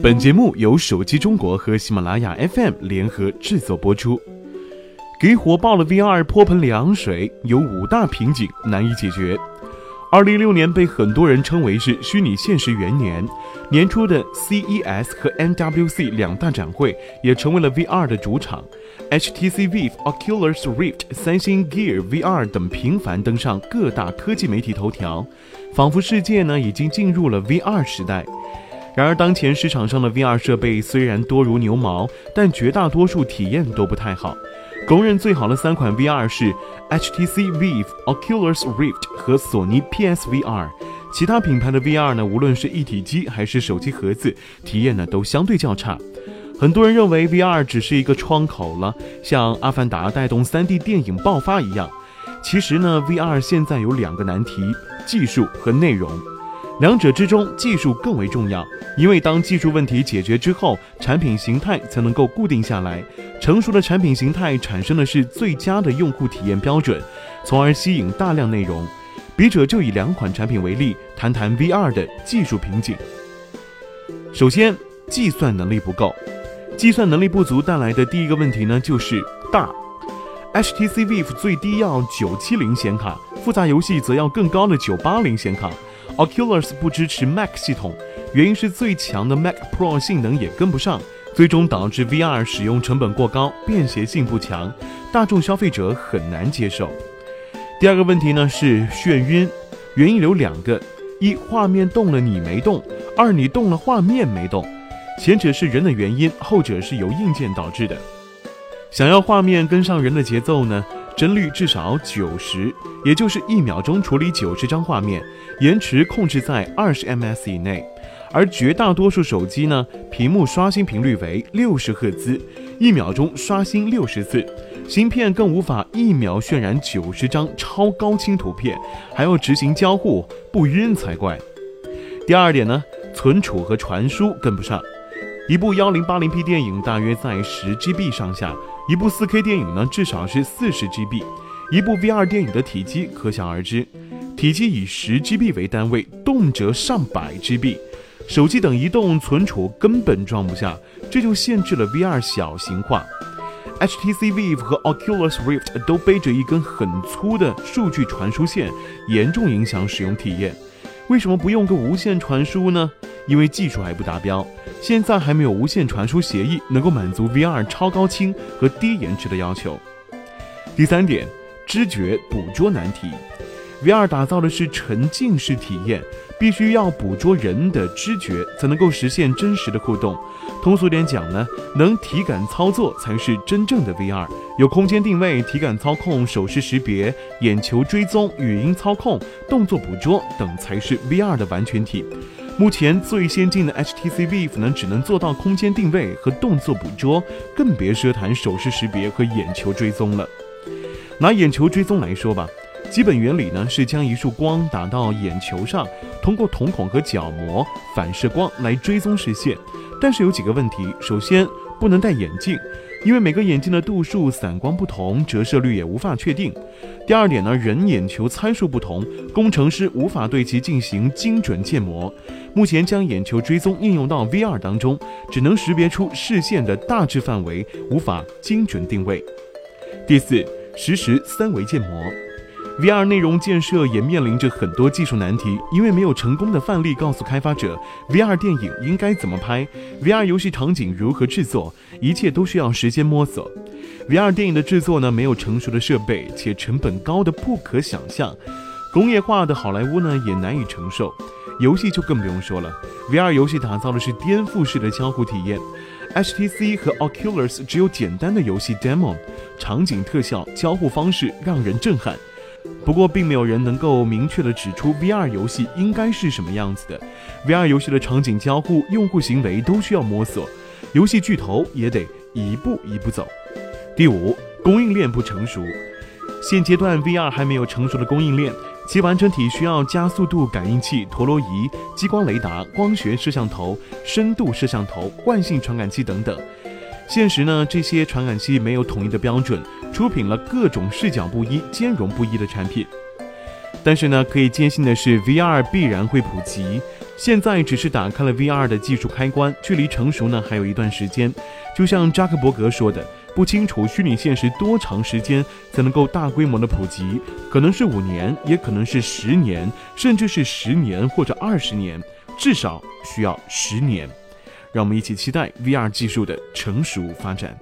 本节目由手机中国和喜马拉雅 FM 联合制作播出。给火爆了 VR 泼盆凉水，有五大瓶颈难以解决。二零一六年被很多人称为是虚拟现实元年，年初的 CES 和 MWC 两大展会也成为了 VR 的主场，HTC Vive、Oculus Rift、三星 Gear VR 等频繁登上各大科技媒体头条，仿佛世界呢已经进入了 VR 时代。然而，当前市场上的 VR 设备虽然多如牛毛，但绝大多数体验都不太好。公认最好的三款 VR 是 HTC Vive、Oculus Rift 和索尼 PSVR。其他品牌的 VR 呢，无论是一体机还是手机盒子，体验呢都相对较差。很多人认为 VR 只是一个窗口了，像《阿凡达》带动 3D 电影爆发一样。其实呢，VR 现在有两个难题：技术和内容。两者之中，技术更为重要，因为当技术问题解决之后，产品形态才能够固定下来。成熟的产品形态产生的是最佳的用户体验标准，从而吸引大量内容。笔者就以两款产品为例，谈谈 VR 的技术瓶颈。首先，计算能力不够。计算能力不足带来的第一个问题呢，就是大。HTC Vive 最低要九七零显卡，复杂游戏则要更高的九八零显卡。Oculus 不支持 Mac 系统，原因是最强的 Mac Pro 性能也跟不上，最终导致 VR 使用成本过高，便携性不强，大众消费者很难接受。第二个问题呢是眩晕，原因有两个：一画面动了你没动；二你动了画面没动。前者是人的原因，后者是由硬件导致的。想要画面跟上人的节奏呢？帧率至少九十，也就是一秒钟处理九十张画面，延迟控制在二十 ms 以内。而绝大多数手机呢，屏幕刷新频率为六十赫兹，一秒钟刷新六十次，芯片更无法一秒渲染九十张超高清图片，还要执行交互，不晕才怪。第二点呢，存储和传输跟不上，一部幺零八零 P 电影大约在十 GB 上下。一部 4K 电影呢，至少是四十 GB，一部 VR 电影的体积可想而知，体积以十 GB 为单位，动辄上百 GB，手机等移动存储根本装不下，这就限制了 VR 小型化。HTC Vive 和 Oculus Rift 都背着一根很粗的数据传输线，严重影响使用体验。为什么不用个无线传输呢？因为技术还不达标，现在还没有无线传输协议能够满足 VR 超高清和低延迟的要求。第三点，知觉捕捉难题。VR 打造的是沉浸式体验，必须要捕捉人的知觉，才能够实现真实的互动。通俗点讲呢，能体感操作才是真正的 VR。有空间定位、体感操控、手势识别、眼球追踪、语音操控、动作捕捉等才是 VR 的完全体。目前最先进的 HTC Vive 呢，只能做到空间定位和动作捕捉，更别奢谈手势识别和眼球追踪了。拿眼球追踪来说吧，基本原理呢是将一束光打到眼球上，通过瞳孔和角膜反射光来追踪视线。但是有几个问题，首先不能戴眼镜。因为每个眼镜的度数、散光不同，折射率也无法确定。第二点呢，人眼球参数不同，工程师无法对其进行精准建模。目前将眼球追踪应用到 VR 当中，只能识别出视线的大致范围，无法精准定位。第四，实时三维建模。VR 内容建设也面临着很多技术难题，因为没有成功的范例告诉开发者 VR 电影应该怎么拍，VR 游戏场景如何制作，一切都需要时间摸索。VR 电影的制作呢，没有成熟的设备，且成本高的不可想象，工业化的好莱坞呢也难以承受。游戏就更不用说了，VR 游戏打造的是颠覆式的交互体验，HTC 和 Oculus 只有简单的游戏 demo，场景特效、交互方式让人震撼。不过，并没有人能够明确地指出 VR 游戏应该是什么样子的。VR 游戏的场景交互、用户行为都需要摸索，游戏巨头也得一步一步走。第五，供应链不成熟。现阶段 VR 还没有成熟的供应链，其完成体需要加速度感应器、陀螺仪、激光雷达、光学摄像头、深度摄像头、惯性传感器等等。现实呢，这些传感器没有统一的标准。出品了各种视角不一、兼容不一的产品，但是呢，可以坚信的是，VR 必然会普及。现在只是打开了 VR 的技术开关，距离成熟呢还有一段时间。就像扎克伯格说的，不清楚虚拟现实多长时间才能够大规模的普及，可能是五年，也可能是十年，甚至是十年或者二十年，至少需要十年。让我们一起期待 VR 技术的成熟发展。